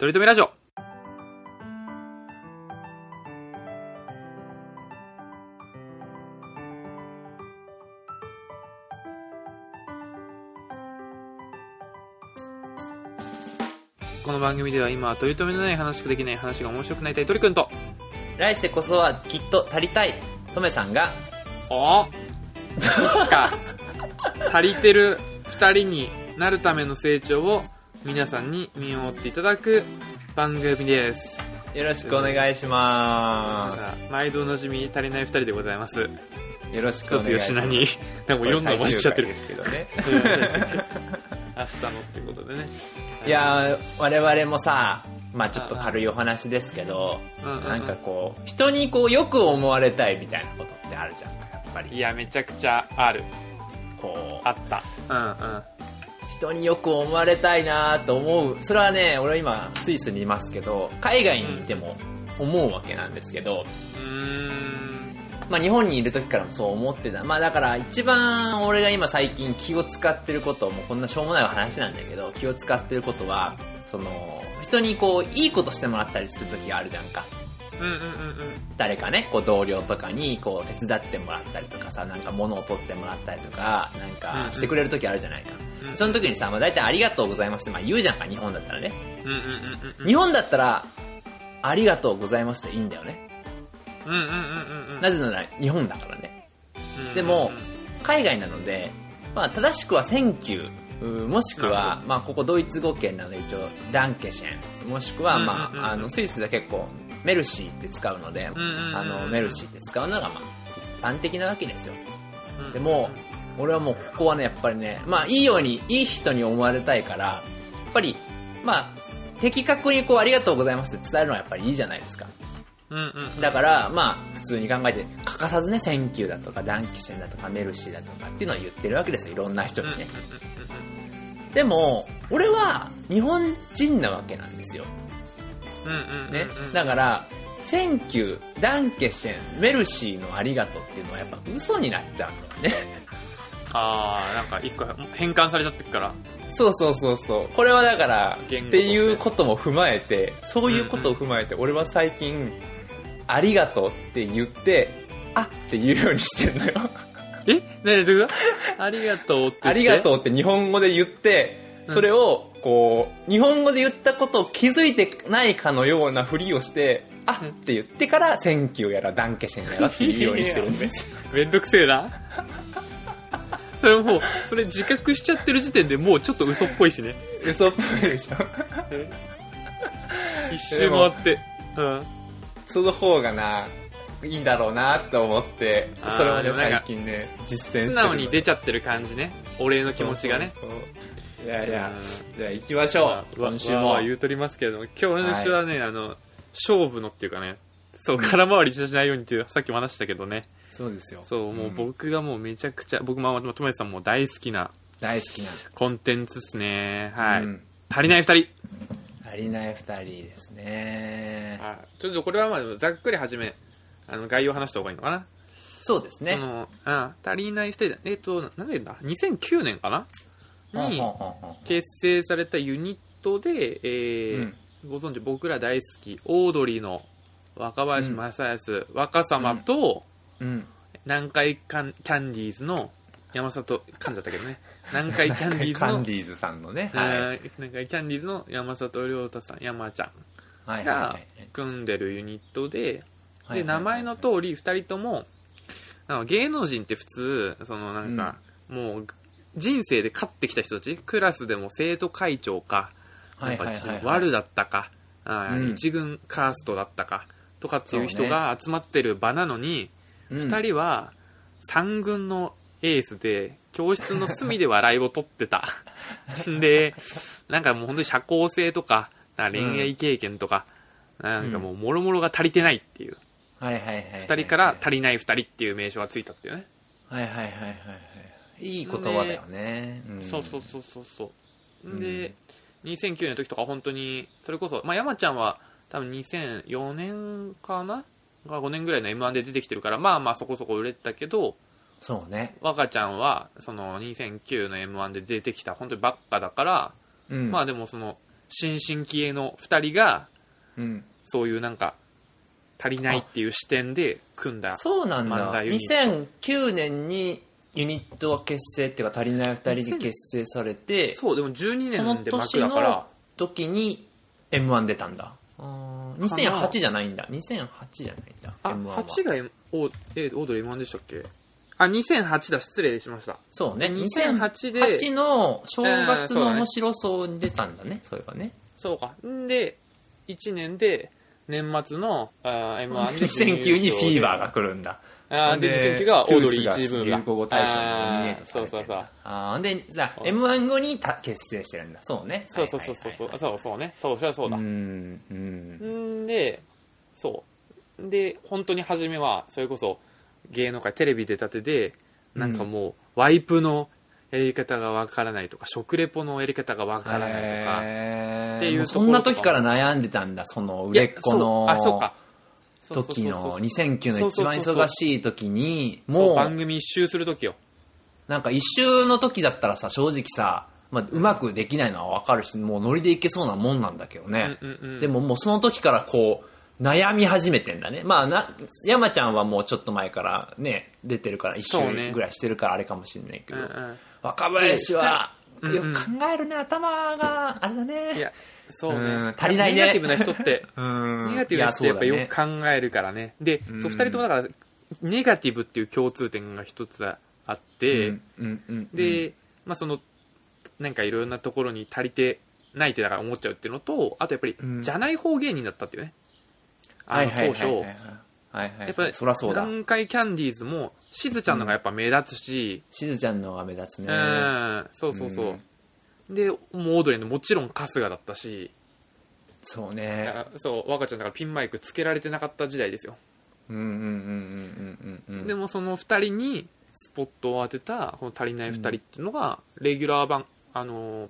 とりとめラジオ。この番組では今は取り留めのない話しかできない話が面白くなりたい鳥くんと、来世こそはきっと足りたいトメさんがお？そっか。足りてる二人になるための成長を皆さんに見守っていただく番組です。よろしくお願いしま毎度おなじみ足りない二人でございます。すよろしくお願いしますに、でもいろんなの回しちゃってるこ。れ最終回ですけどね うん明日のってことでね。いやー我々もさまあちょっと軽いお話ですけどうんうんうんなんかこう人にこうよく思われたいみたいなことってあるじゃんやっぱりいや、めちゃくちゃある。こあった。うんうん。う人によく思われたいなと思うそれはね俺は今スイスにいますけど海外にいても思うわけなんですけど、うーん。まあ、日本にいる時からもそう思ってた。まあだから一番俺が今最近気を使ってること、もうこんなしょうもない話なんだけど、気を使ってることは、その、人にこう、いいことしてもらったりする時があるじゃんか。うんうんうんうん。誰かね、こう同僚とかにこう手伝ってもらったりとかさ、なんか物を取ってもらったりとか、なんかしてくれる時あるじゃないか。うんその時にさ、まあ大体ありがとうございますってまあ言うじゃんか、日本だったらね。うんうんうんうん。日本だったら、ありがとうございますっていいんだよね。うんうんうんうんうん。なぜなら日本だからね。うんでも、海外なので、まあ、正しくは「Thank you」もしくは、まあ、ここドイツ語圏なので一応「Danke schön」もしくは、まうんうんうんあ、あのスイスでは結構「Merci」って使うので、んうんうんあの merci って使うのが、まあ、一般的なわけですようんでも俺はもうここはねやっぱりねまあいいようにいい人に思われたいからやっぱりまあ的確にこうありがとうございますって伝えるのはやっぱりいいじゃないですかうんうん。だから、まあ、普通に考えて、欠かさずね、 thank you だとか、 danke schön だとか、 merci だとかっていうのは言ってるわけですよ、いろんな人にね。でも、俺は日本人なわけなんですよ。ね。だから、 thank you、danke schön、merci のありがとうっていうのはやっぱ嘘になっちゃうんだよね。あー、なんか一個変換されちゃってるから。そうそうそうそう。これはだから、ってていうことも踏まえて、そういうことを踏まえて、俺は最近、ありがとうって言って、あって言うようにしてんのよ。え？ねえ、どういうこと？ありがとうって言って？ありがとうって日本語で言って、それを、こう、日本語で言ったことを気づいてないかのようなふりをして、あって言ってから、 thank you やら danke schön やらって言うようにしてるんです。めんどくせえな。それもう、それ自覚しちゃってる時点でもうちょっと嘘っぽいしね。嘘っぽいでしょ。一周回って。うん。その方がな、いいんだろうなって思って、それをね、で最近ね、実践してる素直に出ちゃってる感じね。お礼の気持ちがね。そうそうそう。いやいやうん、じゃあ行きましょう。まあ今週も。言うとりますけれども、今日はね、あの、勝負のっていうかね、そう、空回りしないようにっていう、さっきも話したけどね。そうですよ。そう、もううん僕がもうめちゃくちゃ、僕、まあ、友達さんも大好きな大好きな。コンテンツっすね。はい。うん足りない二人。足りない二人ですね。はい。ちょっとこれはまあ、ざっくりはじめ、あの、概要話した方がいいのかな。そうですね。その、うん、足りない二人だ。えっ、と、なんでだ ?2009 年かな？に結成されたユニットで、えーうんご存知、僕ら大好き、オードリーの若林正康、若様と、うん。南海キャンキャンディーズの山里、噛んじゃったけどね。南海キャンディーズの、カンディーズさんのね。えはい。ー南海キャンディーズの山里亮太さん、山ちゃんはいはいがはい。組んでるユニットで、で、はい名前の通り、二人とも、あの芸能人って普通、そのなんか、もう、人生で勝ってきた人たち、クラスでも生徒会長か、なんか悪だったか、あーうん一軍カーストだったか、とかっていう人が集まってる場なのに、うん二、人は三軍のエースで、教室の隅で笑いを取ってた。で、なんかもう本当に社交性とか、なんか恋愛経験とか、なんかもう諸々が足りてないっていう。はいはいはいはい。二人から足りない二人っていう名称がついたっていうね。はいはいはいはいはい。いい言葉だよね。んそうそうそうそうそう。うんで、2009年の時とか本当に、それこそ、まあ山ちゃんは多分2004年かなが5年ぐらいの M1 で出てきてるから、まあまあそこそこ売れてたけど、そうね。若ちゃんは、その2009の M1 で出てきた本当にばっかだから、うん。まあでもその、新進気鋭の2人がうん。そういうなんか足りないっていう視点で組んだそうなん漫だ。才ユニッ2009年にユニットは結成っていうか、足りない二人で結成されて、そうでも12その年で幕年だからの時に M1 出たんだ。2008じゃないんだ。2008じゃないんだ。あ M1 は8が M- オーえーオードリー M1 でしたっけ？あ2008だ失礼しましたそうね。2008で2008の正月の面白そうに出たんだね。そういえばね。そうかんで1年で年末のあー M1 で2009にフィーバーが来るんだ。あーで2009がオードリー一部流行語大賞にノミネートされてそう。そうそうあーで、じゃあ M1 後にた結成してるんだ。そうね。そうそうそうそう。そうそうそう。ね。そうそりゃそうだ。うん。うん。んでそう。で本当に初めはそれこそ芸能界テレビ出たてでなんかもうワイプのやり方がわからないとか食レポのやり方がわからないとかっていうもそんな時から悩んでたんだ。その売れっ子の。あそうか時のそうそうそうそう。2009の一番忙しい時に、もう番組一周する時よ。なんか一周の時だったらさ、正直さ、まあ、うまくできないのはわかるし、もうノリでいけそうなもんなんだけどね。うんうんうん。でももうその時からこう、悩み始めてんだね。まあな、山ちゃんはもうちょっと前からね、出てるから、一周ぐらいしてるからあれかもしれないけど、うんうん。若林は、よく考えるね、頭が、あれだね。そうね。うん足りないね。ネガティブな人って うん。ネガティブな人ってやっぱよく考えるからね。でうん。そう二人ともだからネガティブっていう共通点が一つあって、うんうんうんで、まあそのなんかいろんなところに足りてないってだから思っちゃうっていうのとあとやっぱり、うん。じゃない方芸人だったっていうね。あの当初。はいはいやっぱりそらそうだ。南海キャンディーズもしずちゃんのがやっぱ目立つし、しずちゃんのが目立つね。うん。そうそうそう、でもうオードリーのもちろん春日だったし、そうね。あそう若ちゃんだからピンマイクつけられてなかった時代ですよ、うんうんうんうんうんうんうんでもその2人にスポットを当てたこの足りない2人っていうのがレギュラー版あの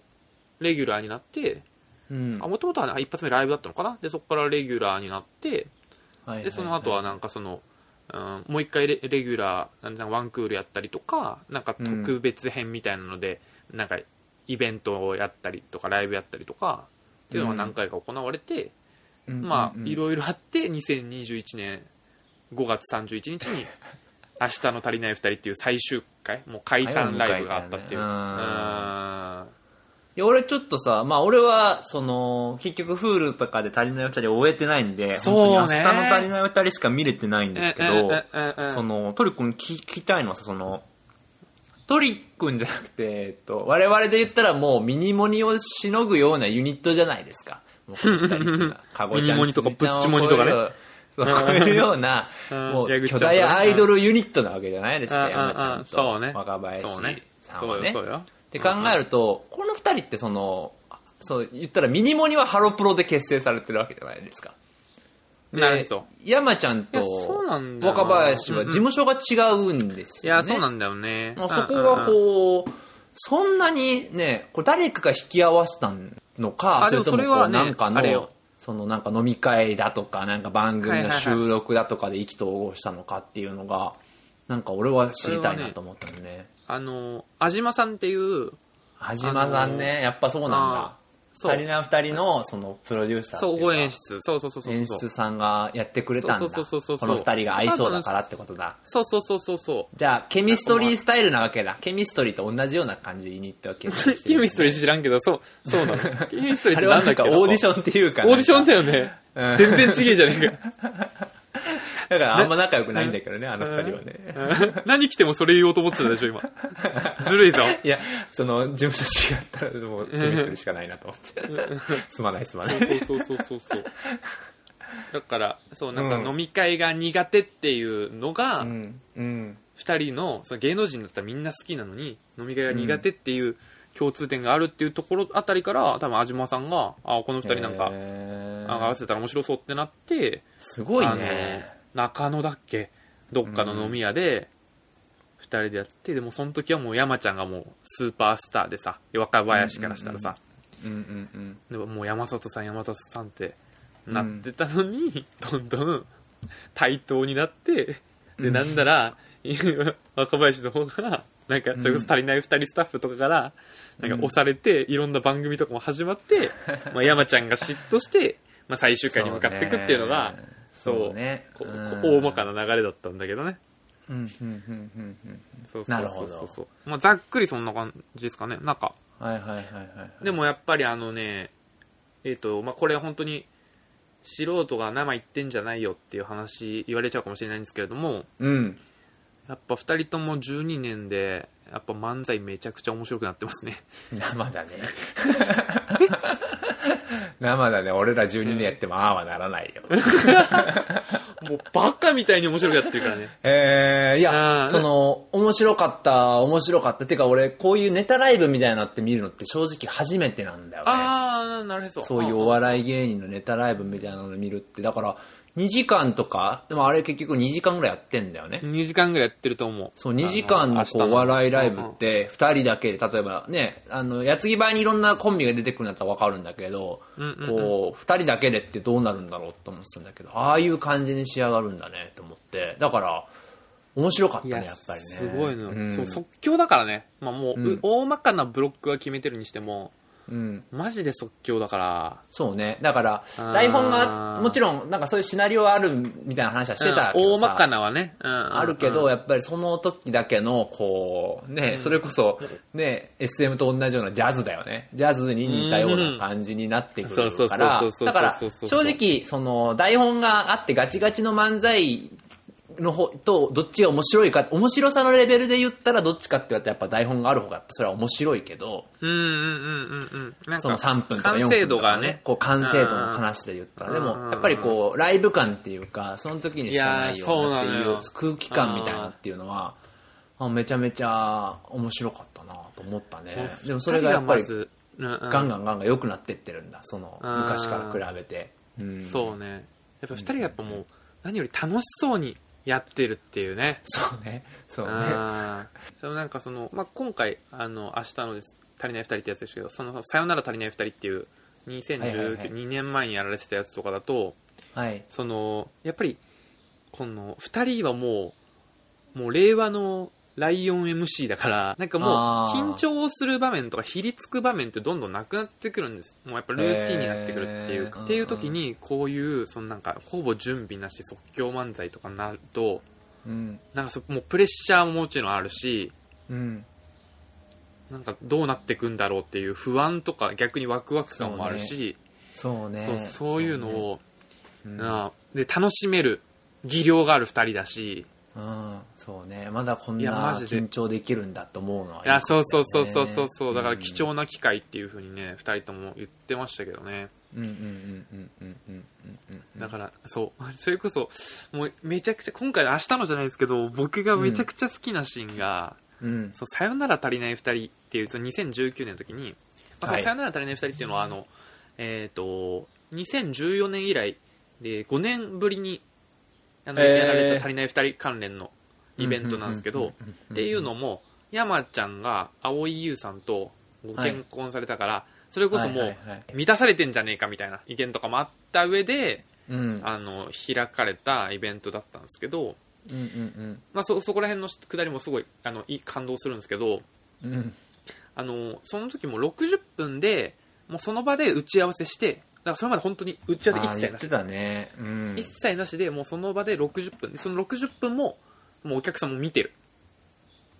レギュラーになってうん。もともとはね一発目ライブだったのかな？でそこからレギュラーになってでその後はなんかその、うん、もう一回レレギュラーなんかワンクールやったりとかなんか特別編みたいなので、なんかイベントをやったりとかライブやったりとかっていうのが何回か行われて、うん。まあいろいろあって2021年5月31日に「明日の足りない2人」っていう最終回もう解散ライブがあったっていう、ういや俺ちょっとさ、まあ俺は、その、結局、フールとかで足りない二人を終えてないんで、そうね。本当に明日の足りない二人しか見れてないんですけど、その、トリ君聞聞きたいのはさ、その、トリ君じゃなくて、えっと、我々で言ったらもうミニモニをしのぐようなユニットじゃないですか。もうこの二人っていうのは、かごちゃん、ミニモニとかプッチモニとかね。そういうような、うん。もう巨大アイドルユニットなわけじゃないですか、うん。山ちゃんと。うんそうね。若林さんはね。そうよそうよ。って考えると、この二人ってその、そう言ったらミニモニはハロプロで結成されてるわけじゃないですか。でなるほど。山ちゃんと若林は事務所が違うんですよね。いやそうなんだよね。まあそこがこう、そんなにね、これ誰かが引き合わせたのか、あそれともこうなんかの、そのなんか飲み会だとか、なんか番組の収録だとかで意気投合したのかっていうのが、なんか俺は知りたいなと思ったのね。あの安島さんっていうはじまさんね、やっぱそうなんだ。あ。そう足りない二人のそのプロデューサーっていうか総合演出そうそうそうそう演出さんがやってくれたんだ。そうそうそうそうこの二人が合いそうだからってことだ。そうそうそうそうそうじゃあ、ケミストリースタイルなわけだ。ケミストリーと同じような感じに言ってわけ ケミストリー知らんけど、そう、そうなの。ケミストリーってあれはなんんなだっけかオーディションっていうかオーディションだよ。よね。うん全然ちげえじゃねえか。だからあんま仲良くないんだけどね、あの二人はね。うん何来てもそれ言おうと思ってたでしょ、今。ずるいぞ。いや、その、事務所違ったらもうケミスしかないなと思って。すまないすまない。そうそうそうそうそう。だから、そう、なんうんか飲み会が苦手っていうのが。二人の、その芸能人だったらみんな好きなのに、飲み会が苦手っていう共通点があるっていうところあたりから、多分安島さんが、あ、この二人なんか、合わせたら面白そうってなって、すごいあね。の中野だっけ？どっかの飲み屋で2人でやってでもその時はもう山ちゃんがもうスーパースターでさ若林からしたらさ、うんうんうん。でももう山里さん山里さんってなってたのに、どんどん対等になってでなんなら若林の方がなんか、それこそ足りない二人スタッフとかから、なんか押されて、いろんな番組とかも始まって、まあ、山ちゃんが嫉妬して、まあ、最終回に向かっていくっていうのが、そう。ね。こううん。大まかな流れだったんだけどね。うんうんうんうんうん。そうそうなるほど。そうそう。まあ、ざっくりそんな感じですかね。なんか、はいはいはいはい。でもやっぱりあのね、えっ、と、まあ、これ本当に、素人が生言ってんじゃないよっていう話言われちゃうかもしれないんですけれども、うん。やっぱ二人とも12年で、やっぱ漫才めちゃくちゃ面白くなってますね。生だね生だね俺ら12年やってもああはならないよもうバカみたいに面白くやってるからね。えー、いや、その、面白かった、面白かった。てか俺、こういうネタライブみたいなのって見るのって正直初めてなんだよね。あー、なるほど。そういうお笑い芸人のネタライブみたいなのを見るって。だから、2時間とか、でもあれ結局2時間ぐらいやってんだよね。2時間ぐらいやってると思う。そう、2時間のこうお笑いライブって、2人だけで、例えばね、あの、矢継ぎ早にいろんなコンビが出てくるんだったらわかるんだけど、こう、2人だけでってどうなるんだろうと思ってたんだけど、ああいう感じに仕上がるんだねと思って、だから、面白かったね、やっぱりね。すごいのよ、うんそう、即興だからね。まあもう、うん大まかなブロックは決めてるにしても、うん。マジで即興だから、そうね。だから台本が、もちろん、なんかそういうシナリオあるみたいな話はしてたけどさうん大まかなはね。うんあるけど、やっぱりその時だけの、こう、ね、それこそ、ね、SM と同じようなジャズだよね。ジャズに似たような感じになってくるからだから、正直、その、台本があってガチガチの漫才の方と、どっちが面白いか、面白さのレベルで言ったらどっちかって言われたらやっぱ台本がある方が、それは面白いけど、うんうんうんうんその3分とか4分とか、ね、完成度がね。こう完成度の話で言ったら、でも、やっぱりこう、ライブ感っていうか、その時にしかないようなっていう空気感みたいなっていうのは、あめちゃめちゃ面白かったなと思ったね。でもそれがやっぱり、ガンガンガンガン良くなってってるんだ、その、うん昔から比べて。うんそうね。やっぱ二人がやっぱもう、何より楽しそうにやってるっていうね。そうね。そうね。そのなんかその、まあ、今回、あの、明日のです、足りない二人ってやつですけど、その、さよなら足りない二人っていう、はいはいはい2019年前にやられてたやつとかだと、はい。その、やっぱり、この、二人はもう、もう令和のライオン MC だから、なんかもう、緊張する場面とか、ひりつく場面ってどんどんなくなってくるんです。もうやっぱルーティンになってくるっていう。へーっていう時に、こういう、そのなんか、ほぼ準備なし即興漫才とかになると、うん。なんかそもうプレッシャーももちろんあるし、うん。なんかどうなっていくんだろうっていう不安とか逆にワクワク感もあるし、そうね。そうそういうのを、ね、うんで楽しめる技量がある二人だし、うん、そうね。まだこんな緊張できるんだと思うのはいい、ね、いや、そうそうそうそうそうそう。だから貴重な機会っていうふうにね、二、人とも言ってましたけどね。うんうんうんうんうんうんうん。だから、そう。それこそ、もうめちゃくちゃ、今回明日のじゃないですけど、僕がめちゃくちゃ好きなシーンが、うん、そう、さよなら足りない二人っていう、2019年の時に、まあ、さよなら足りない二人っていうのは、あの、えっ、ー、と、2014年以来で、5年ぶりにやられた足りない二人関連のイベントなんですけど、っていうのも山ちゃんが蒼井優さんとご結婚されたから、それこそもはいう満たされてんじゃねえかみたいな意見とかもあった上でうん。あの開かれたイベントだったんですけど、うんうんまあ、そそこら辺のくだりもすごいあのいい感動するんですけどうん。うんあのその時も60分でもうその場で打ち合わせしてだからそれまで本当に打ち合わせ一切なし。ね。うん。一切なしでもうその場で60分。でその60分ももうお客さんも見てる。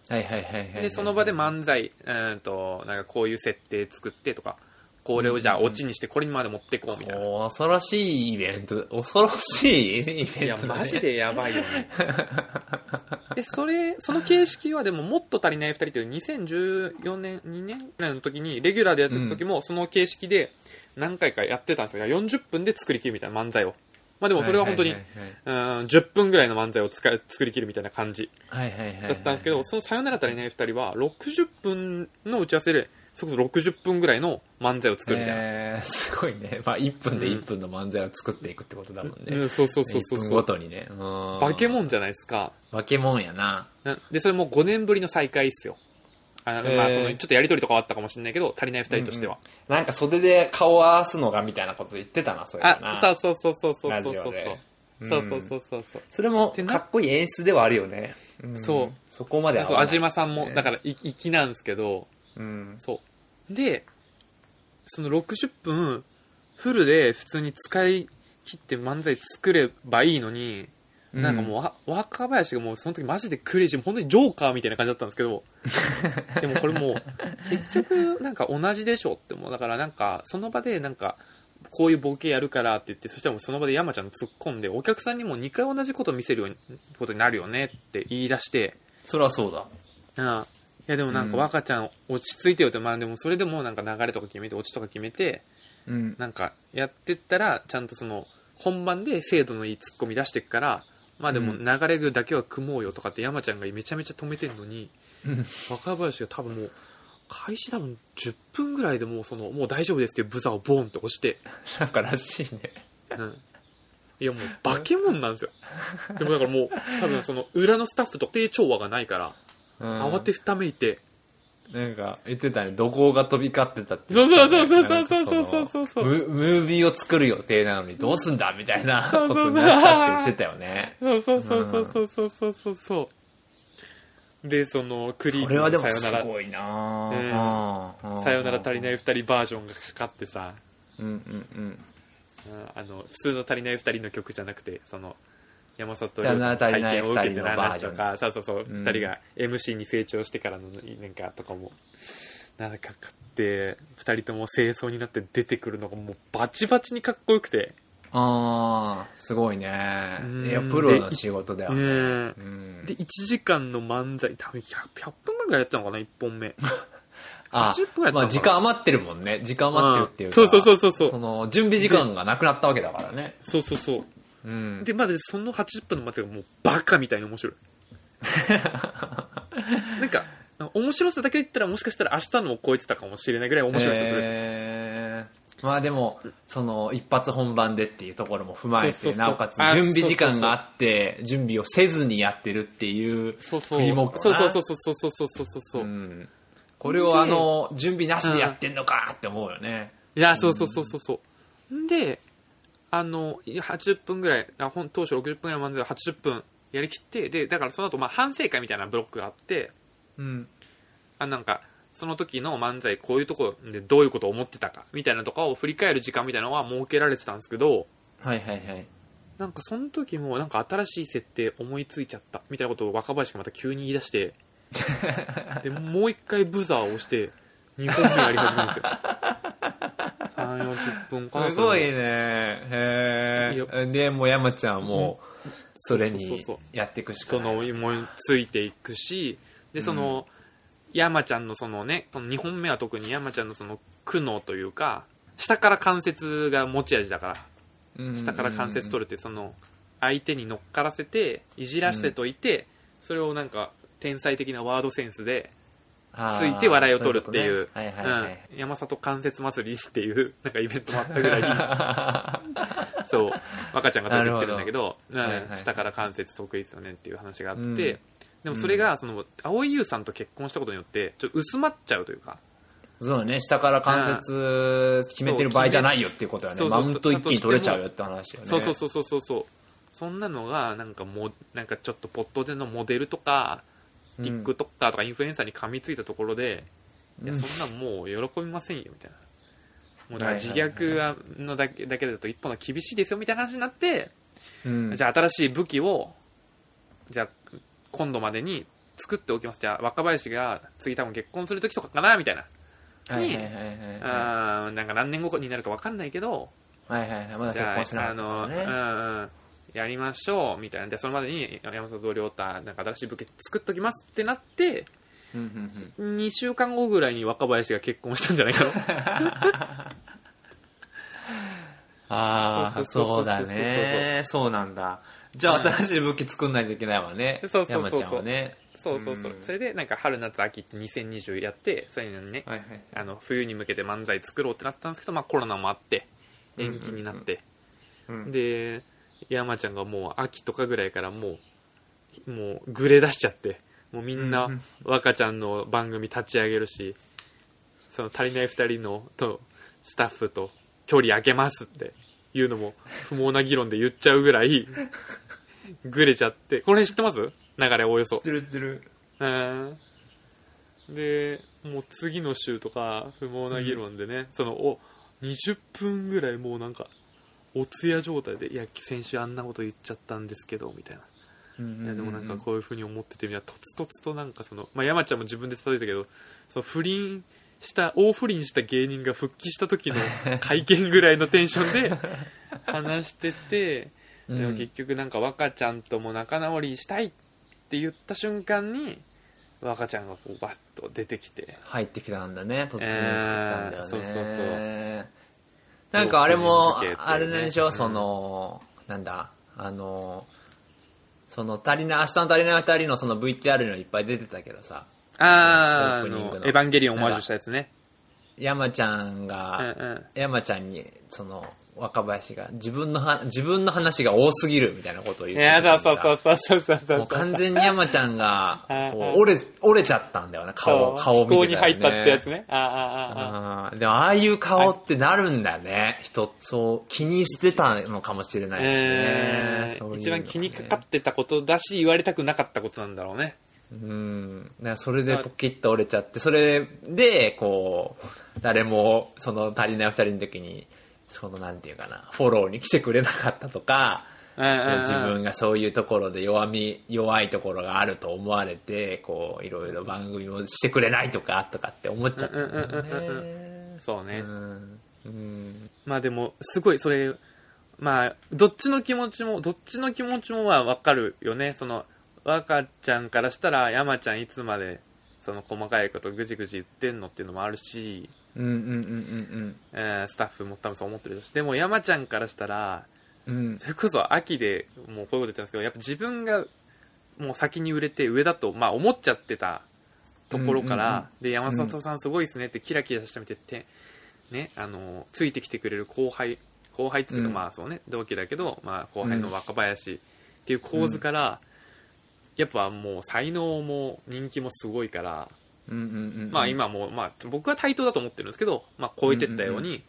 はいはいはいはいはいでその場で漫才うーんとなんかこういう設定作ってとかこれをじゃあオチにしてこれにまで持ってこうみたいな、恐ろしいイベント。恐ろしいイベントだね。いやマジでやばいよね。でそれその形式はでももっと足りない2人という2014年2年ぐらいの時にレギュラーでやってた時もその形式で何回かやってたんですよ。40分で作り切るみたいな漫才を。まあでもそれは本当に、はいうん10分ぐらいの漫才を使い作り切るみたいな感じだったんですけど、そのさよなら足りない2人は60分の打ち合わせでそれこそ60分ぐらいの漫才を作るみたいな、えー、すごいね。まあ、1分で1分の漫才を作っていくってことだもんね。うん、そうそうそうそう1分そうごとにね。うん。化け物じゃないですか。化け物やな。なでそれも5年ぶりの再会っすよあ、まあそのちょっとやり取りとかはあったかもしれないけど足りない2人としては、なんか袖で顔を合わすのがみたいなこと言ってたな、それあそうそうそうそうそうそうそうそう。そうそうそうそうそうそれもかっこいい演出ではあるよね。ん。そう。そこまでそう、安島さんも、ね。だから、い行きなんですけど、うん。そう。で、その60分、フルで普通に使い切って漫才作ればいいのに、なんかもうわ、若林がもうその時マジでクレイジー、本当にジョーカーみたいな感じだったんですけど、でもこれもう、結局なんか同じでしょって、もうだからなんか、その場でなんか、こういうボケやるからって言って、そしたらもうその場で山ちゃん突っ込んで、お客さんにも2回同じこと見せるようにことになるよねって言い出して、そりゃそうだああいやでもなんかうん若ちゃん落ち着いてよって、まあでもそれでもなんか流れとか決めて、オチとか決めて、うん。なんかやってったら、ちゃんとその、本番で精度のいいツッコミ出していくから、まあでもうん。流れ具だけは組もうよとかって山ちゃんがめちゃめちゃ止めてんのに、うん。若林が多分もう、開始多分10分ぐらいでもうその、もう大丈夫ですっていうブザーをボーンって押して、なんからしいね。うん。いやもう化け物なんですよ。でもだからもう、多分その裏のスタッフと定調和がないから、慌てふためいて、なんか言ってたね。怒号が飛び交ってたってそう言ってそうたねそうそうそうそうそう。そムムービーを作る予定なのにどうすんだみたいなそうそうことになったって言ってたよね。そうそうそうそうそうそう。そうそうそうでそのクリームそれはでのもすさよならごいな。うさよなら足りない二人バージョンがかかってさうん。うん。うんうんあの普通の足りない二人の曲じゃなくてその山里さよなら足りない体験を受けて二人の話とかそうそうそううん。二人が MC に成長してからのなんかとかもなんかかかって二人とも清掃になって出てくるのがもうバチバチにかっこよくて。ああすごいね。うん。いやプロの仕事だよね。で1時間の漫才多分 100, 100 分ぐらいやったのかな1本目。あ80分ぐらいまあ時間余ってるもんね。時間余ってるっていうかそうそうそうそう。その準備時間がなくなったわけだからね。そうそうそううん。でまずその80分の漫才がもうバカみたいに面白い。なんか面白さだけで言ったらもしかしたら明日のを超えてたかもしれないぐらい面白い人です、えー。まあでもその一発本番でっていうところも踏まえてなおかつあ準備時間があって準備をせずにやってるっていうそうそう。振りもそうそうそうそうそうそうそうそうそう、うん。これをあの準備なしでやってんのかって思うよね。いやそうそうそうそうそうん。であの80分ぐらいあ本当初60分ぐらいの漫才を80分やりきってでだからその後まあ反省会みたいなブロックがあってうん。あなんかその時の漫才こういうところでどういうことを思ってたかみたいなとかを振り返る時間みたいなのは設けられてたんですけどはいはいはい。なんかその時もなんか新しい設定思いついちゃったみたいなことを若林がまた急に言い出して でもう一回ブザーを押して2本目やり始めるんですよ 3 4 0分かなすごいね。へえでもう山ちゃんはもうそれにそうそうそうやっていくしかそない。の思いついていくしでその、山ちゃんのそのねその2本目は特に山ちゃんのその苦悩というか下から関節が持ち味だから。下から関節取るってその相手に乗っからせていじらせといて、それをなんか天才的なワードセンスでついて笑いを取るっていう。山里関節祭りっていう なんかイベントもあったぐらい。そう。若ちゃんがそう言ってるんだけど下から関節得意ですよねっていう話があって、うん。でもそれがその蒼井優さんと結婚したことによってちょっと薄まっちゃうというか。そうね下から関節決めてる場合じゃないよっていうことだね。マウント一気に取れちゃうよって話よね。そうそうそうそうそうそう。そんなのがなんかもうなんかちょっとポットでのモデルとか、うん。TikToker とかインフルエンサーに噛みついたところで、いやうんそんなんもう喜びませんよみたいな。もうだから自はいはいはい。虐はのだけだけだと一本の厳しいですよみたいな話になって、うん。じゃあ新しい武器をじゃあ今度までに作っておきます。じゃあ若林が次多分結婚する時とかかなみたいな、はいはいはいはい。あーなんか何年後になるか分かんないけどはいはいはい。まだじゃ結婚してなあ、かったあの、うんうん、やりましょう、みたいな。で、それまでに山里亮太、なんか新しい武器作っときますってなって、うんうんうん。2週間後ぐらいに若林が結婚したんじゃないかな。ああそうだね。そうなんだ。じゃあ新しい武器作んないといけないわね。そうそうそうそう。山ちゃんはね。そうそうそう。う。んそれで、なんか春夏秋って2020やって、そういうのにね、はいはい。あの、冬に向けて漫才作ろうってなったんですけど、まあコロナもあって、延期になって、うん。で、山ちゃんがもう秋とかぐらいからもう、もうグレ出しちゃって、もうみんなうん若ちゃんの番組立ち上げるし、その足りない二人のとスタッフと距離空けますっていうのも不毛な議論で言っちゃうぐらい、グレちゃって、この辺知ってます？流れおおよそ知っ。てる知ってる。うん。で、もう次の週とか、不毛な議論でね、その、お、20分ぐらいもうなんか、お通夜状態で、いや、先週あんなこと言っちゃったんですけど、みたいな。いやでもなんかこういうふうに思っててみたいなとつとつとなんかその、まあ、山ちゃんも自分で伝えたけどその不倫した大不倫した芸人が復帰した時の会見ぐらいのテンションで 話してて、うん。でも結局なんか若ちゃんとも仲直りしたいって言った瞬間に若ちゃんがこうバッと出てきて。入ってきたんだね突入してきたんだよね、えーそうそうそうなんかあれもあれなんでしょ、うん。そのなんだあのその足りない明日の足りない二人のその VTR にはいっぱい出てたけどさ。あーあエヴァンゲリオンオマージュしたやつね。山ちゃんうんが、うん。山ちゃんにその若林が自分のは自分の話が多すぎるみたいなことを言っていやたそうそうそうそうそうそう。もう完全に山ちゃんが 折れ折れちゃったんだよな顔顔見てね、に入ったってやつね。ああああああでもああいう顔ってなるんだよね、人そう気にしてたのかもしれないしね、えーそういう一番気にかかってたことだし言われたくなかったことなんだろうね。うん。それでポキッと折れちゃってそれでこう誰もその足りない二人の時にそのなんていうかなフォローに来てくれなかったとか、自分がそういうところで弱み弱いところがあると思われてこういろいろ番組をしてくれないとかとかって思っちゃったんだようんうんそうね、うん。うん。まあでもすごいそれまあどっちの気持ちもどっちの気持ちもまあ分かるよね。その若ちゃんからしたら山ちゃんいつまでその細かいことぐじぐじ言ってんのっていうのもあるし、スタッフも多分そう思ってるしでも山ちゃんからしたらうん。うんそれこそ秋でもうこういうこと言ってたんですけどやっぱ自分がもう先に売れて上だとまあ思っちゃってたところから、うんうんうん。で山里さんすごいですねってキラキラしてみてて、ね、あのついてきてくれる後輩後輩っていうか、うん。まあそうね同期だけど、まあ、後輩の若林っていう構図から、やっぱもう才能も人気もすごいから、うんうんうんまあ今もう、まあ、僕は対等だと思ってるんですけど、まあ、超えてったように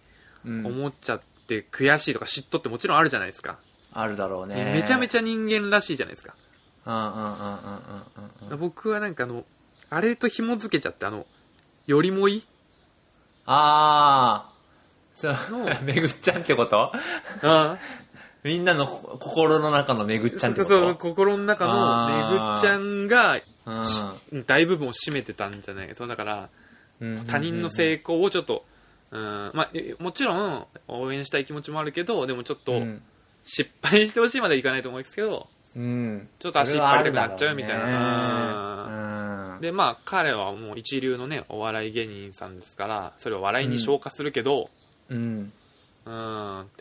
うん思っちゃって悔しいとか嫉妬ってもちろんあるじゃないですか、あるだろうね。めちゃめちゃゃ人間らしいじゃないですか。うんうんうんうんうん。うんうん僕はなんかあのあれと紐付けちゃってあのよりもいい？ああそう。の めぐっちゃんってこと？あみんなのこ心の中のめぐっちゃんってそうこと心の中のめぐっちゃんがうん大部分を占めてたんじゃないそうだからうん他人の成功をちょっと、うんまあ、えもちろん応援したい気持ちもあるけどでもちょっとうん。失敗してほしいまではいかないと思うんですけどうん。ちょっと足引っ張りたくなっちゃうみたいな。ね。うん。でまあ彼はもう一流のねお笑い芸人さんですからそれを笑いに消化するけど、うん。うん、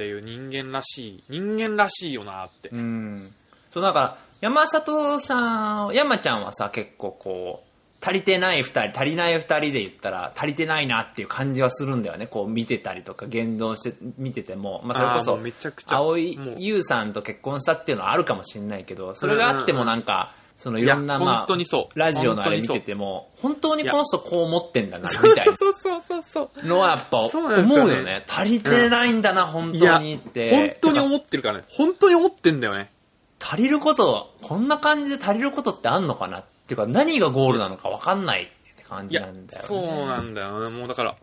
っていう人間らしい人間らしいよなって、うん。そうだから山里さん山ちゃんはさ結構こう足りてない二人足りない二人で言ったら足りてないなっていう感じはするんだよね。こう見てたりとか言動して見てても、まあ、それこそめちゃくちゃ蒼井優さんと結婚したっていうのはあるかもしれないけどそれがあってもなんか、そのいろんなまあ本当にそう。ラジオのあれ見てても本当にこの人こう思ってんだなみそうたいそうそうそうそうなのはやっぱそう思なんですよね。うよね足りてないんだな、本いや当にって。本当に思ってるからね。本当に思ってんだよね。足りることこんな感じで足りることってあんのかなっていうか何がゴールなのか分かんないって感じなんだよね。そうなんだよね。もうだから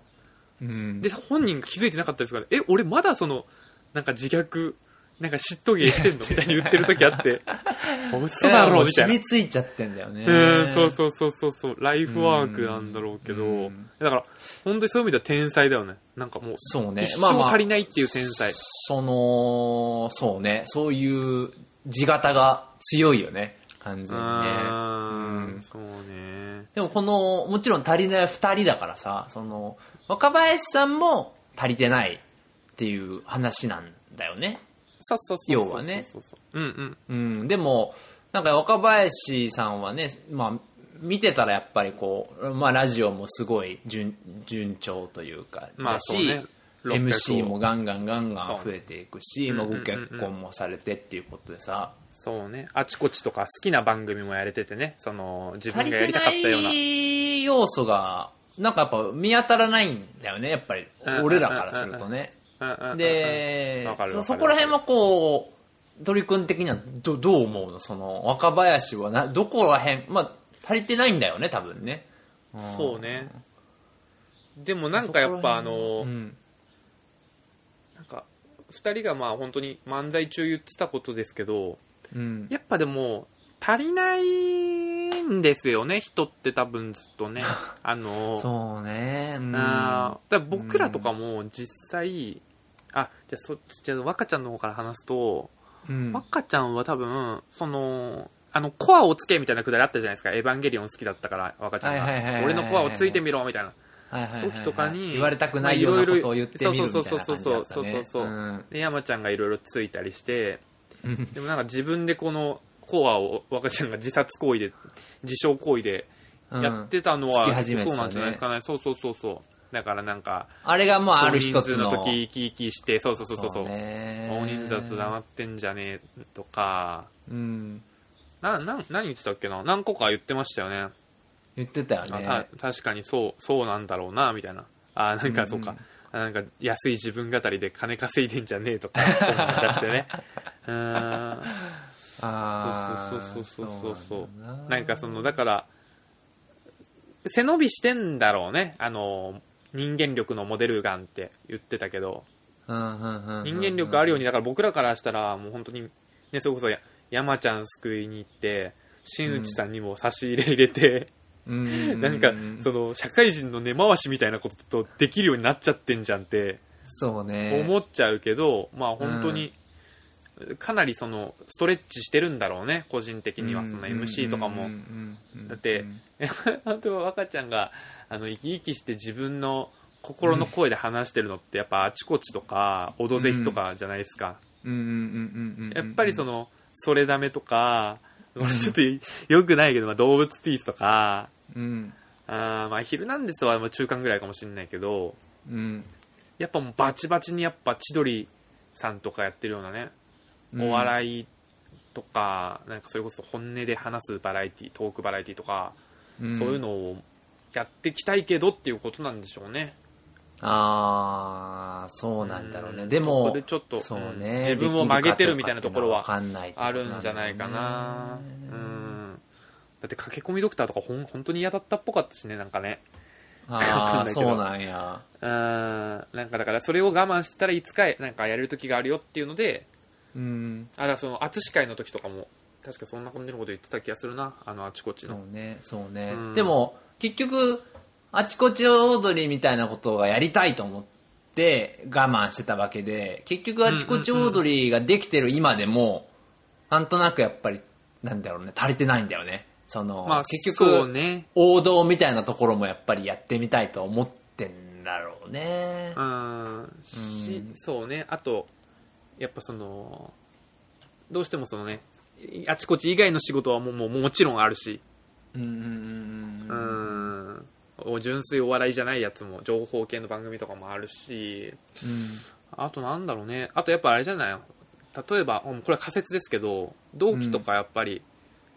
うん。で本人が気づいてなかったですからえ俺まだそのなんか自虐なんか嫉妬芸してんのみたいに言ってる時あって。嘘だろみたいな。染みついちゃってんだよね。うんそうそうそうそうそう。ライフワークなんだろうけど、うん。だから本当にそういう意味では天才だよね。なんかもうそうね。一まあまあ生足りないっていう天才、そのそうね。そういう地形が強いよね。完全にね。うん。そうね。でもこのもちろん足りない2人だからさその若林さんも足りてないっていう話なんだよねそうそうそう要はね。そうんうんうん、でも、なんか若林さんはね、まあ、見てたらやっぱりこう、まあラジオもすごい順順調というか、まあだし、そうね。600 MC もガンガンガンガン増えていくし、まあ、ご結婚もされてっていうことでさ、そうね。あちこちとか好きな番組もやれててね。その自足分がやりたかったような。い要素が、なんかやっぱ見当たらないんだよね、やっぱり。俺らからするとね。でそそこら辺もこう鳥くん的にはどどう思うの？その若林はなどこら辺？まあ足りてないんだよね多分ね。そうね。でもなんかやっぱあの、うん。なんか2人がまあ本当に漫才中言ってたことですけどうん。やっぱでも足りないんですよね人って多分ずっとね。あのそうね。うん。あーだ僕らとかも実際、あじゃあそじゃあ若ちゃんの方から話すと、うん。若ちゃんは多分そのあのコアをつけみたいなくだりあったじゃないですか。エヴァンゲリオン好きだったから若ちゃんが、俺のコアをついてみろみたいな。時とかに言われたくないようなことを言ってみるみたいな感じだったね。そうそうそうそうそうで山ちゃんがいろいろついたりしてうんでもなんか自分でこのコアを若ちゃんが自殺行為で自傷行為でやってたのは、うんねそうなんじゃないですかねそうそうそうそうだからなんかあれがもうある少一つの人数の時生き生きしてそうそうそうそうそう。ね。大人数だと黙ってんじゃねえとか。うん。なな何言ってたっけな？何個か言ってましたよね。言ってたよあねた確かにそうそうなんだろうなみたいな。あなんかそうか、うん。あなんか安い自分語りで金稼いでんじゃねえとか出してね。うーん。あーそうそうそうそう。そうなんだな。なんかそのだから背伸びしてんだろうね。あの人間力のモデルガンって言ってたけどうんうんうんうん人間力あるようにだから僕らからしたらもう本当にねそれこそや山ちゃん救いに行って新内さんにも差し入れ入れて、うんうんうん。なんかその社会人の根回しみたいなこととできるようになっちゃってんじゃんってそうね。思っちゃうけど、まあ本当にかなりそのストレッチしてるんだろうね個人的には。その MC とかも。だって本当は若ちゃんがあの生き生きして自分の心の声で話してるのってやっぱあちこちとか「オドぜひ」とかじゃないですか、やっぱりそのの「それダメ」とか、これちょっとよくないけど、まあ、動物ピースとか。うん。あーまあ「ヒルナンデス」はもう中間ぐらいかもしれないけどうん。やっぱもうバチバチにやっぱ千鳥さんとかやってるようなねお笑いとかなんかそれこそ本音で話すバラエティトークバラエティとか、うん。そういうのをやっていきたいけどっていうことなんでしょうね。ああそうなんだろうね。ん。でもそこでちょっとそううんね自分を曲げてるみたいなところはあるんじゃないかな。うん。だって駆け込みドクターとかほん本当に嫌だったっぽかったしねなんかね。わかんああないけど。そうなんや。うん。なんかだからそれを我慢してたらいつかなんかやれる時があるよっていうのでうん。あだからその淳会の時とかも確かそんな感じのこと言ってた気がするな。あのあちこちの。そうねそうね、うん。でも結局あちこち踊りみたいなことがやりたいと思って我慢してたわけで結局あちこち踊りができてる今でも、なんとなくやっぱりなんだろうね足りてないんだよね。その、まあ結そう局ね。王道みたいなところもやっぱりやってみたいと思ってんだろうね。うん。しうん。そうね。あとやっぱそのどうしてもそのねあちこち以外の仕事はもうもうもちろんあるし。うんうんうんううん。ん。お純粋お笑いじゃないやつも情報系の番組とかもあるし。あとなんだろうね。あとやっぱあれじゃない？例えばうんこれは仮説ですけど同期とかやっぱり、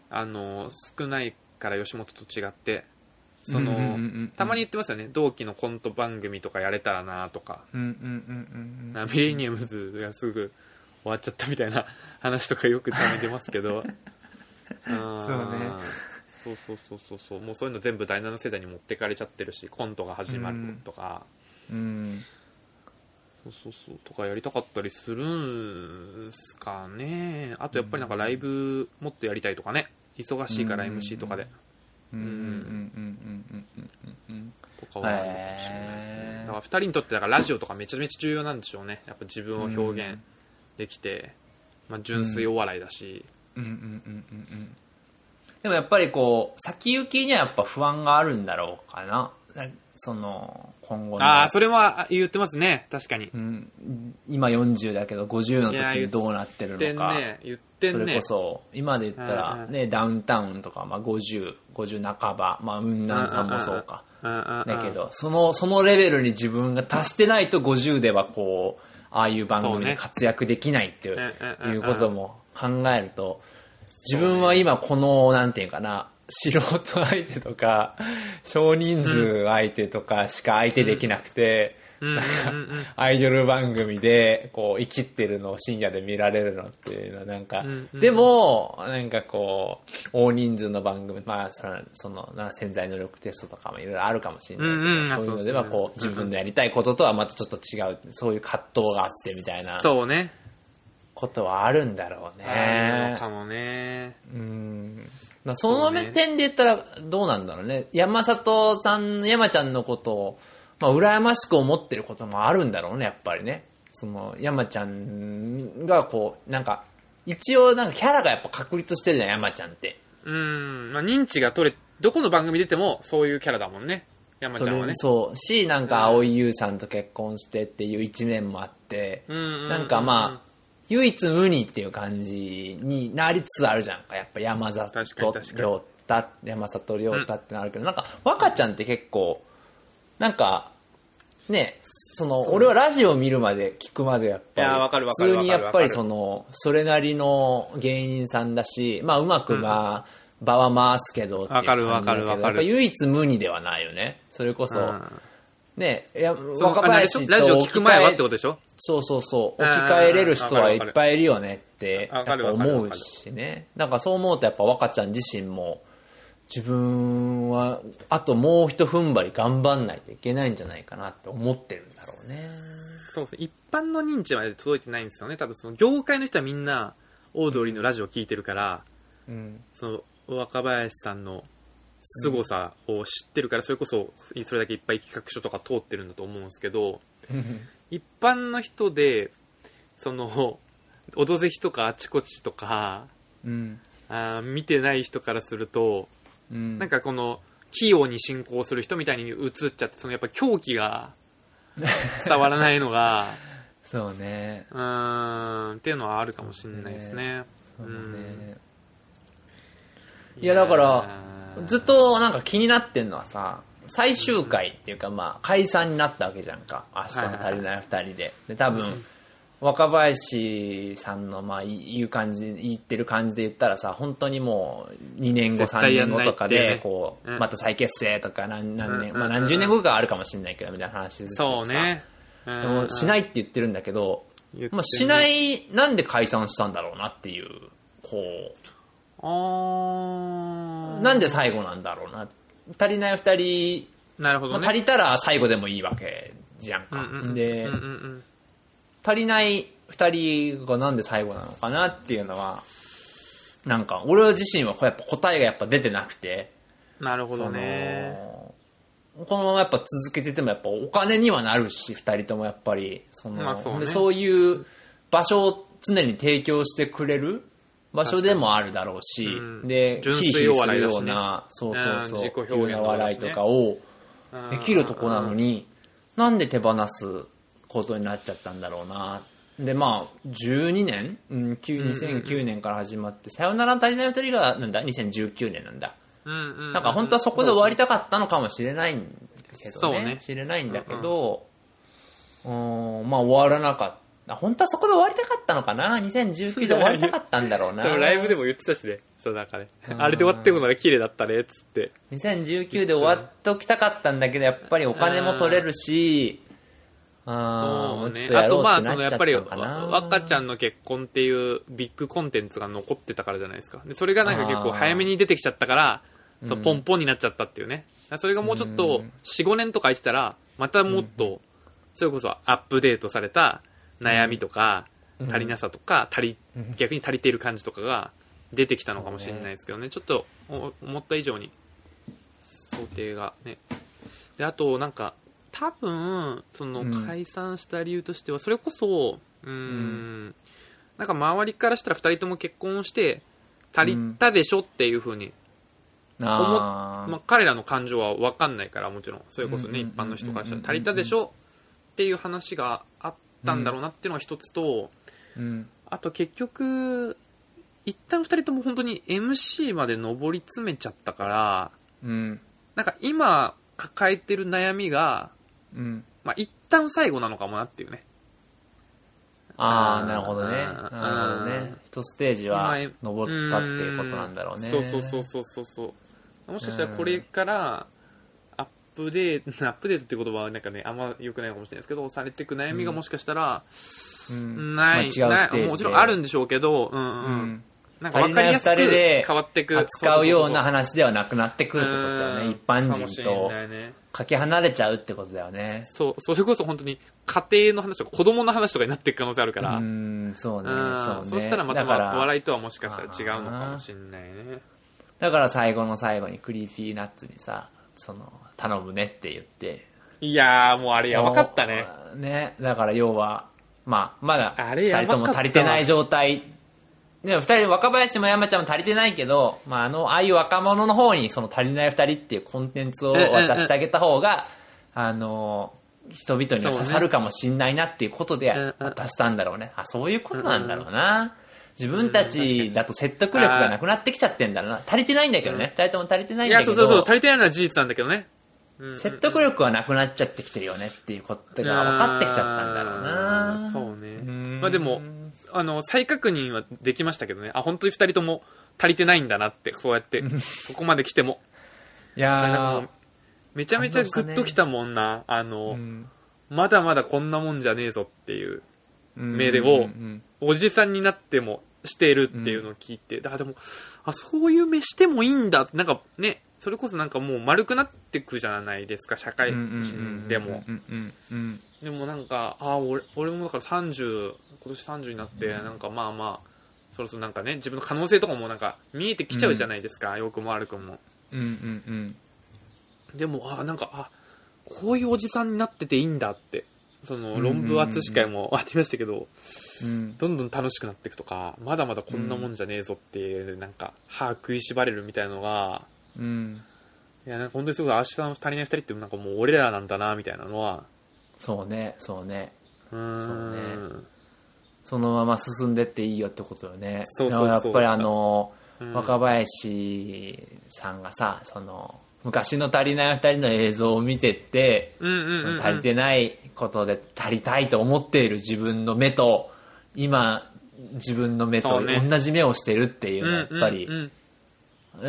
あの少ないから吉本と違ってその、うんうんうんうんたまに言ってますよね。同期のコント番組とかやれたらなとか。うんうんうんうんなミレニアムズがすぐ終わっちゃったみたいな話とかよくたまに出ますけど。そうね。そうそうそうそうそう。もうそういうの全部第7世代に持ってかれちゃってるしコントが始まるとか、うん。そうそうそう。とかやりたかったりするんすかね。あとやっぱりなんかライブもっとやりたいとかね。忙しいから MC とかで。うんうんうんうんうんうんうんとかはあるかもしれないですねだから2人にとってだからラジオとかめちゃめちゃ重要なんでしょうねやっぱ自分を表現できて、まあ、純粋お笑いだし、うんうんうんうんうんでもやっぱりこう先行きにはやっぱ不安があるんだろうかなその今後の。ああそれは言ってますね。確かに。うん、今40だけど50の時にどうなってるのか。ね。言ってそれんねこそ今で言ったら、ね、ダウンタウンとか、まあ、5050半ば、まあ、雲南さんもそうか。だけどそのそのレベルに自分が達してないと50ではこうああいう番組で活躍できないっていう,、いうことも考えると自分は今このなんていうかな素人相手とか少人数相手とかしか相手できなくて、アイドル番組で、こう、生きってるのを深夜で見られるのっていうのは、なんか、うん。うん。でも、なんかこう、大人数の番組、まあ、その、そのな潜在能力テストとかもいろいろあるかもしれないけど、うん。うん。そういうのでは、こう、自分のやりたいこととはまたちょっと違う、そういう葛藤があってみたいなそうね。ことはあるんだろうあるねの。かもね。うん。まあ、そのそうね点で言ったらどうなんだろうね。山里さん、山ちゃんのことを、まあ、羨ましく思ってることもあるんだろうね、やっぱりね。その、山ちゃんがこう、なんか、一応なんかキャラがやっぱ確立してるじゃん、山ちゃんって。うん。まあ、認知が取れ、どこの番組出てもそういうキャラだもんね。山ちゃんはね。そう。し、なんか、蒼井優さんと結婚してっていう一年もあって、うんなんかまあ、唯一無二っていう感じになりつつあるじゃん。か。やっぱ山里亮太、山里亮太ってなるけど、なんか、若ちゃんって結構、なんか、ね、その、俺はラジオ見るまで、聞くまでやっぱり、普る通にやっぱりその、それなりの芸人さんだし、まあうまくまあ、場は回すけどっていうわかる感じだけどわかるわかるやっぱ唯一無二ではないよね。それこそ、うん。ね、いや、そう若林とラジオ聞く前はってことでしょ？そうそうそう。うん置き換えれる人はいっぱいいるよねって、やっぱ思うしね。なんかそう思うとやっぱ若ちゃん自身も、自分は、あともう一踏ん張り頑張んないといけないんじゃないかなって思ってるんだろうね。そうですね。一般の認知まで届いてないんですよね。多分その業界の人はみんな、オードリーのラジオを聞いてるから、うん。その若林さんの凄さを知ってるから、それこそそれだけいっぱい企画書とか通ってるんだと思うんですけど、一般の人で、その、オドぜひとかあちこちとか、うん。あー見てない人からすると、うん。なんかこの、器用に進行する人みたいに映っちゃって、そのやっぱ狂気が 伝わらないのが、そうね。うーん、っていうのはあるかもしれないですね。そうだね。うんいやだからずっとなんか気になってんのはさ、最終回っていうかまあ解散になったわけじゃんか。明日の足りない二人で。で、多分、若林さんのまあ言う感じ、言ってる感じで言ったらさ、本当にもう2年後、3絶対やんない年後とかで、こう、うん。また再結成とか何何年、うん。まあ何十年後かあるかもしれないけど、みたいな話ですそうね。でもしないいって言ってるんだけど、まあ、しない、なんで解散したんだろうなっていう、こう、なんで最後なんだろうな。足りない二人、まあ、なるほどね。足りたら最後でもいいわけじゃんか。うんうんうんで、うんうんうん足りない二人がなんで最後なのかなっていうのは、なんか、俺自身はやっぱ答えがやっぱ出てなくて、なるほどね。このままやっぱ続けててもやっぱお金にはなるし、二人ともやっぱり、その、まあそうねでそういう場所を常に提供してくれる場所でもあるだろうし、うんで、ヒリヒリするような、そうそううんそう、自己表現いうような笑いとかをできるとこなのに、なんで手放すことになっちゃったんだろうな。で、まあ、12年、うん、9 2009年から始まって、さよならの足りない二人が、なんだ ?2019 年なんだ。なんか本当はそこで終わりたかったのかもしれないんけどね。そうね知れないんだけど、うん、まあ終わらなかった。本当はそこで終わりたかったのかな ?2019 で終わりたかったんだろうな。ライブでも言ってたしね、その中で。うんあれで終わってくのが綺麗だったね、つって。2019で終わっときたかったんだけど、やっぱりお金も取れるし、あ。とあとまあ、そのやっぱり。若ちゃんの結婚っていうビッグコンテンツが残ってたからじゃないですか。で、それがなんか結構早めに出てきちゃったから、そううんポンポンになっちゃったっていうね。それがもうちょっとうん4、5年とか空いてたら、またもっと、それこそアップデートされた悩みとか、うん。足りなさとか、足りうん、逆に足りている感じとかが出てきたのかもしれないですけどね。ちょっとお思った以上に想定がね。で、あとなんか、多分、そのうん。解散した理由としては、それこそ、うーん、なんか周りからしたら二人とも結婚して、足りたでしょっていうふうにあー。まあ、彼らの感情は分かんないからもちろん。それこそねうん一般の人からしたらうん足りたでしょっていう話があったんだろうなっていうのが一つとうん。あと結局一旦二人とも本当に MC まで上り詰めちゃったからうん。なんか今抱えてる悩みが、うん。まあ、一旦最後なのかもなっていうね。ああ、なるほどね。なるほどね。一ステージは今登ったっていうことなんだろうね。そうそうそうそうそうそう。もしかしたらこれからアップデート、アップデートって言葉はなんかね、あんま良くないかもしれないですけど、されていく悩みがもしかしたら、うんない、まあもちろんあるんでしょうけど、うんうん。うんなんか分かりやすく変わっていく。扱うようなそ話ではなくなってくるってことだよね。ん一般人とかけ離れちゃうってことだよね。そう、それこそ本当に家庭の話とか子供の話とかになっていく可能性あるから、うーん、そうね、うんそうね。そしたらまた笑いとはもしかしたら違うのかもしれないね。だから最後の最後に Creepy Nuts にさ、その、頼むねって言って。いやー、もうあれやばかったね。ね、だから要は、まあ、まだ、二人とも足りてない状態。でも二人、若林も山ちゃんも足りてないけど、まあ、あの、ああいう若者の方にその足りない二人っていうコンテンツを渡してあげた方が、あの、人々には刺さるかもしんないなっていうことで渡したんだろうね。あ、そういうことなんだろうな。自分たちだと説得力がなくなってきちゃってんだろうな。足りてないんだけどね。二人とも足りてないいや、んだけど。そうそうそう、足りてないのは事実なんだけどね。うん説得力はなくなっちゃってきてるよねっていうことが分かってきちゃったんだろうな。うんそうね。ん。まあでも、あの、再確認はできましたけどね。あ、本当に二人とも足りてないんだなって、そうやって、ここまで来ても。いやめちゃめちゃグッときたもんな。あの、うん。まだまだこんなもんじゃねえぞっていう、うん。目でをうんおじさんになってもしてるっていうのを聞いて、だからでも、あ、そういう目してもいいんだ。って、なんかね、それこそなんかもう丸くなってくじゃないですか、社会人でも。でもなんか、あ俺俺もだから30、今年30になって、なんかまあまあ、そろそろなんかね、自分の可能性とかもなんか見えてきちゃうじゃないですか、良くも悪くも。うんうんうん。でも、あなんか、あこういうおじさんになってていいんだって、その論文厚司会も あってましたけど、うん。どんどん楽しくなっていくとか、まだまだこんなもんじゃねえぞっていう、なんか、歯食いしばれるみたいなのが、うん。いや、なんか本当にすごい明日の足りない二人ってなんかもう俺らなんだな、みたいなのは、そうねそうね。うーん。そうそのまま進んでっていいよってことよね。そうそうやっぱりあのうん。若林さんがさその昔の足りない二人の映像を見てってうんうんうんうん。その足りてないことで足りたいと思っている自分の目と今自分の目と同じ目をしてるっていうのはやっぱりうんうんうん。え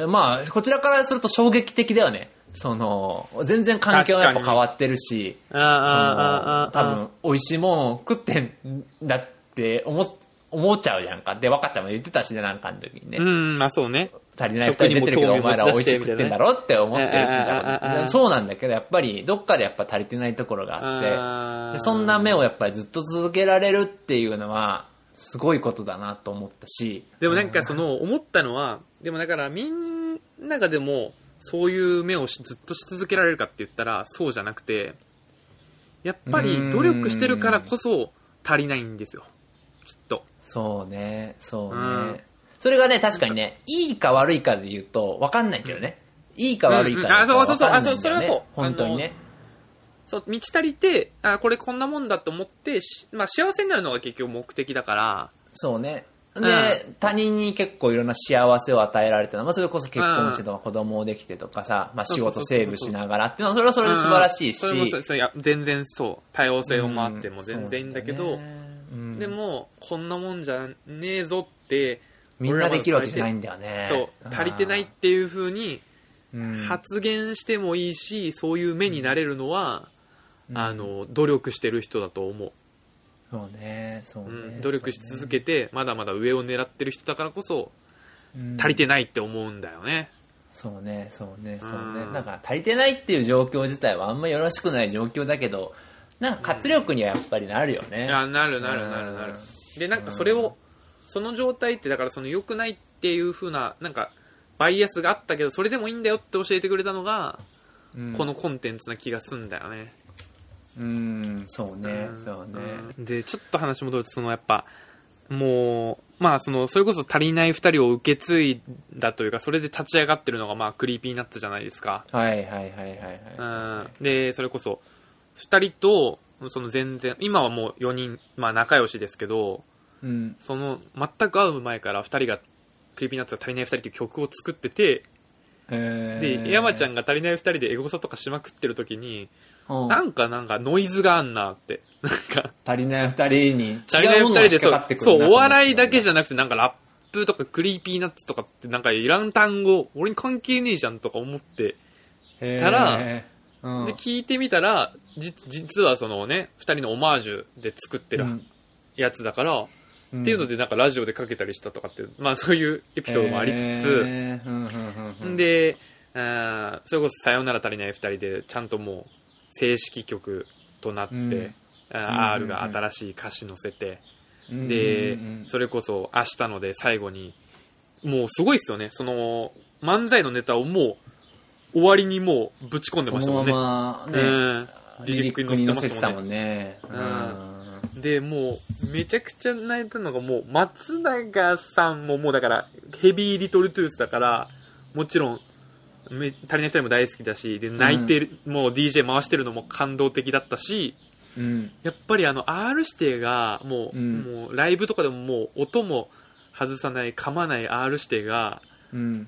まあこちらからすると衝撃的だよね。その全然環境はやっぱ変わってるしその多分美味しいもん食ってんだって思っ思っちゃうじゃんか。で若ちゃんも言ってたしねなんかの時にね、うん、まあそうね。足りない二人出てるけどお前ら美味しく食ってんだろって思ってるってそうなんだけどやっぱりどっかでやっぱ足りてないところがあって。そんな目をやっぱりずっと続けられるっていうのはすごいことだなと思ったし。でもなんかその思ったのは、でもだからみんながでもそういう目をしずっとし続けられるかって言ったらそうじゃなくて、やっぱり努力してるからこそ足りないんですよ。きっと。そうね。そうね、うん。それがね確かにねいいか悪いかで言うと分かんないけどね、いいか悪いかうんうんあそうそうそう。あそうそれはそう。本当にねそう、満ち足りて、あ、これこんなもんだと思って、しまあ幸せになるのが結局目的だから、そうね。で、う他人に結構いろんな幸せを与えられてまあ、それこそ結婚してとか子供できてとかさ、まあ、仕事セーブしながらっていうのは、それはそれで素晴らしいし。うんそれもそうそういや全然そう。多様性を回っても全然いいんだけど、うん。でも、こんなもんじゃねえぞって、みんなできるわけじゃないんだよね。そう、足りてないっていう風にうん。発言してもいいし、そういう目になれるのは、うんあの、努力してる人だと思う。そうね、そううね。ん、努力し続けて、まだまだ上を狙ってる人だからこそ、うん足りてないって思うんだよね。そうね、そうね、そうね。うんなんか足りてないっていう状況自体はあんまよろしくない状況だけど、なんか活力にはやっぱりなるよね。いや、なるなるなるなる。で、なんかそれを、その状態って、だからその良くないっていう風な、なんか、バイアスがあったけど、それでもいいんだよって教えてくれたのが、うんこのコンテンツな気がすんだよね。うん、そうね、んそうね。うんで、ちょっと話戻ると、そのやっぱ、もう、まあ、その、それこそ足りない二人を受け継いだというか、それで立ち上がってるのが、まあ、 Creepy Nuts じゃないですか。はいはいはいはいはい。うん。で、それこそ、二人と、その全然、今はもう4人、まあ仲良しですけど、うん。その、全く会う前から二人が、 Creepy Nuts が足りない二人っていう曲を作ってて、で、山ちゃん、んが足りない二人でエゴサとかしまくってる時に、うん。なんかなんかノイズがあんなって。なんか、足りない二人に足りない違うものが引っ二人でそうかかってくるそう、お笑いだけじじゃなくてなんかラップとか Creepy Nuts とかってなんかいらん単語、俺に関係ねえじゃんとか思って、ゃたらうん。で、聞いてみたら、じ、実はそのね、二人のオマージュで作ってるうん。やつだから、うんっていうのでなんかラジオでかけたりしたとかって、まあそういうエピソードもありつつ、で、あーそれこそさよなら足りない二人で、ちゃんともう正式曲となって、うん R が新しい歌詞載せて、うんで、うんうんそれこそ明日ので最後に、もうすごいっすよね。その、漫才のネタをもう、終わりにもうぶち込んでましたもんね。ままね、うん。リリックに載せてましたもんね。もんね。んで、もう、めちゃくちゃ泣いたのが、もう、松永さんももうだから、ヘビーリトルトゥースだから、もちろん、め足りない二人も大好きだし、で、泣いてる、もう DJ 回してるのも感動的だったし、うん。やっぱりあの R 指定がもう、うんもうライブとかでももう音も外さない噛まない R 指定がうん。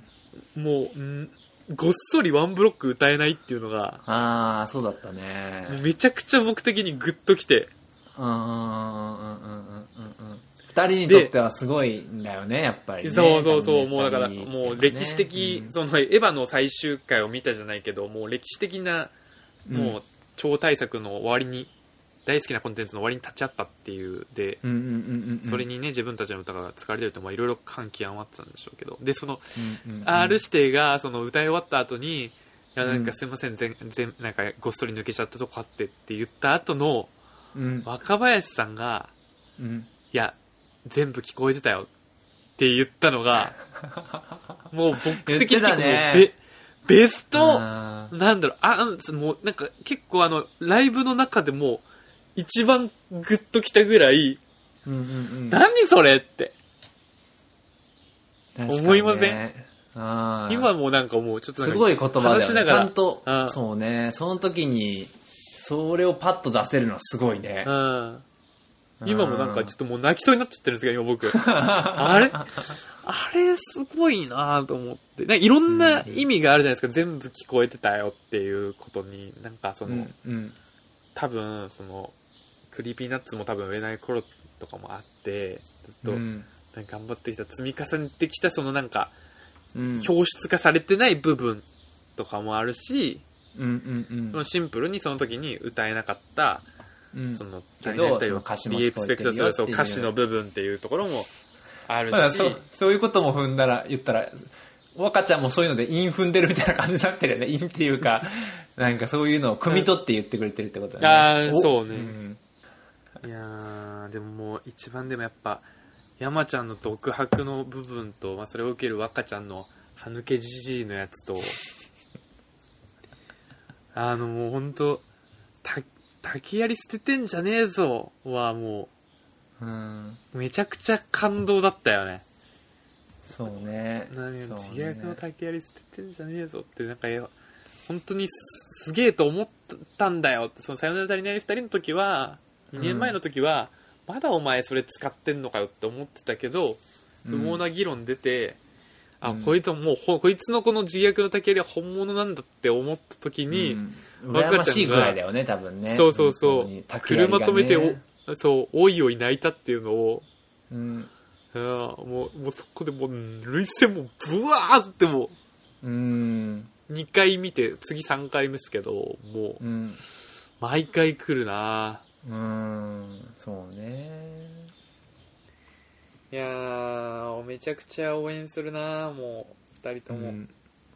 もうんごっそりワンブロック歌えないっていうのがああ、そうだったね。めちゃくちゃ僕的にグッときてうんうんうんうんうんうんうん。二人にとってはすごいんだよね、やっぱり、ね。そうそうそう、もうだから、もう歴史的、うんそのエヴァの最終回を見たじゃないけど、もう歴史的な、もう超大作の終わりに、大好きなコンテンツの終わりに立ち会ったっていう、で。それにね、自分たちの歌が使われてると、まあいろいろ感極まってたんでしょうけど、で、その、R 指定が、その歌い終わった後に、いや、なんうんかすいません、全、全、なんかごっそり抜けちゃったとこあってって言った後の、うん。若林さんが、うん。いや、全部聞こえてたよって言ったのが、もう僕的に結構もうベ、ベスト、なんだろう、あ、うんもうなんか結構あの、ライブの中でも一番グッときたぐらい、うんうんうん。何それって。ね思いません？今もなんかもうちょっとすごい言葉だよね。ち話しながらゃんとうん、そうね。その時に、それをパッと出せるのはすごいね。うん。今もなんかちょっともう泣きそうになっちゃってるんですけど、今僕。あれ？あれすごいなと思って。なんかいろんな意味があるじゃないですか。全部聞こえてたよっていうことに、なんかその、うんうん。多分、その、 Creepy Nuts も多分売れない頃とかもあって、ずっと、頑張ってきた、積み重ねてきた、そのなんか、うん表出化されてない部分とかもあるし、うんうんそのシンプルにその時に歌えなかった、うんその、けどその歌詞もリエクスペクトするそう歌詞の部分っていうところもあるし、そうそういうことも踏んだら言ったら若ちゃんもそういうので韻踏んでるみたいな感じになってるよね。韻っていうか なんかそういうのを汲み取って言ってくれてるってことだね。あーそうね。ん。いやー、でももう一番でもやっぱ、山ちゃんの独白の部分と、まあ、それを受ける若ちゃんの歯抜けじじいのやつと、あのもうほんと、た、竹槍捨ててんじゃねえぞはもうん、めちゃくちゃ感動だったよね。そうね何そうね自虐の竹槍捨ててんじゃねえぞって、なんか、本当にすげえと思ったんだよって、そのさよなら足りない二人の時は、2年前の時は、まだお前それ使ってんのかよって思ってたけど、不毛な議論出て、あ、うん。こいつはもうほ、こいつのこの自虐の竹槍は本物なんだって思った時に、うん。羨ましいぐらいだよね多分ね。そうそうそう。ね。車止めてお、そう、おいおい泣いたっていうのを、うん。もう、もうそこでもう、涙腺もブワーってもうん。う、2回見て、次3回目ですけど、もう、うん。毎回来るな。うん。そうねいやー、めちゃくちゃ応援するなもう、2人とも。うん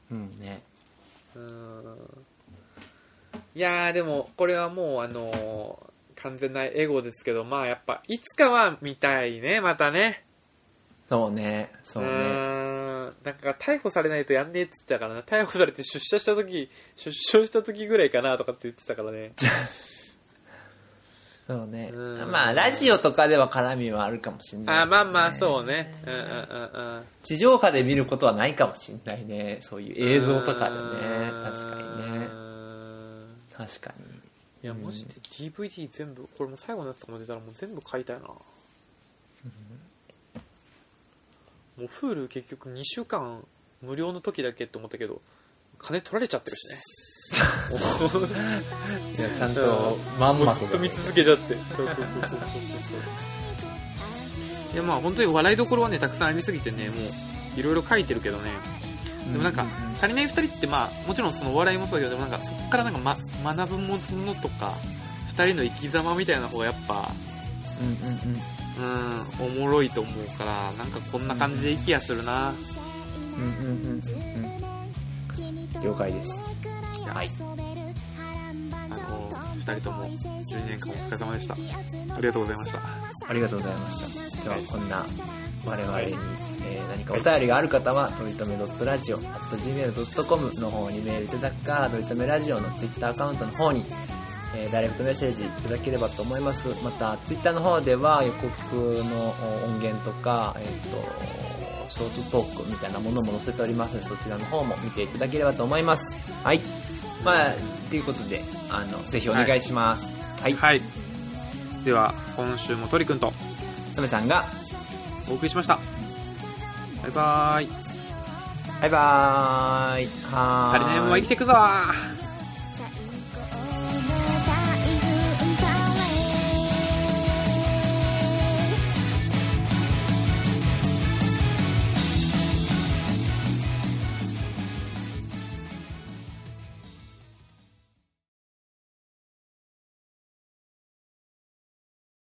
うんねうんいやー、でも、これはもう、あのー完全なエゴですけど、まあやっぱ、いつかは見たいね、またね。そうねそうねんなんか逮捕されないとやんねえっつってたからな。逮捕されて出社した時、出所した時ぐらいかなとかって言ってたからね。そうね。うん。まあラジオとかでは絡みはあるかもしれないあーまあまあ、そうね。うんうんうんうん。地上波で見ることはないかもしれないね。そういう映像とかでね。うん。確かにね。確かに。いや、マジで DVD 全部、これもう最後のやつとかも出たらもう全部買いたいな。もう Hulu 結局2週間無料の時だけって思ったけど、金取られちゃってるしね。いやちゃんとまんまずっと見続けちゃって。そうそうそうそうそう。そう。いやまあ本当に笑いどころはね、たくさんありすぎてね、もういろいろ書いてるけどね。でもなんか、足りない二人ってまあもちろんそのお笑いもそうだけどでもなんかそこからなんか、ま、学ぶものとか二人の生き様みたいな方がやっぱうんうんうん。うんおもろいと思うからなんかこんな感じでいい気がするな、うんうんうんうん。了解ですはいあの二人とも12年間お疲れ様でしたありがとうございましたありがとうございましたではこんな我々に、えー何かお便りがある方は、とりとめ .radio.gmail.com の方にメールいただくか、とりとめラジオの Twitter アカウントの方に、えーダイレクトメッセージいただければと思います。また、Twitter の方では予告の音源とか、えっ、と、ショートトークみたいなものも載せておりますので、そちらの方も見ていただければと思います。はい。まあ、ということで、あの、ぜひお願いします。はい。はいでは今週も鳥くんとサメさんが、お送りしましたバイバーイバイバーイ。はーい。足りないもんは生きてくぞー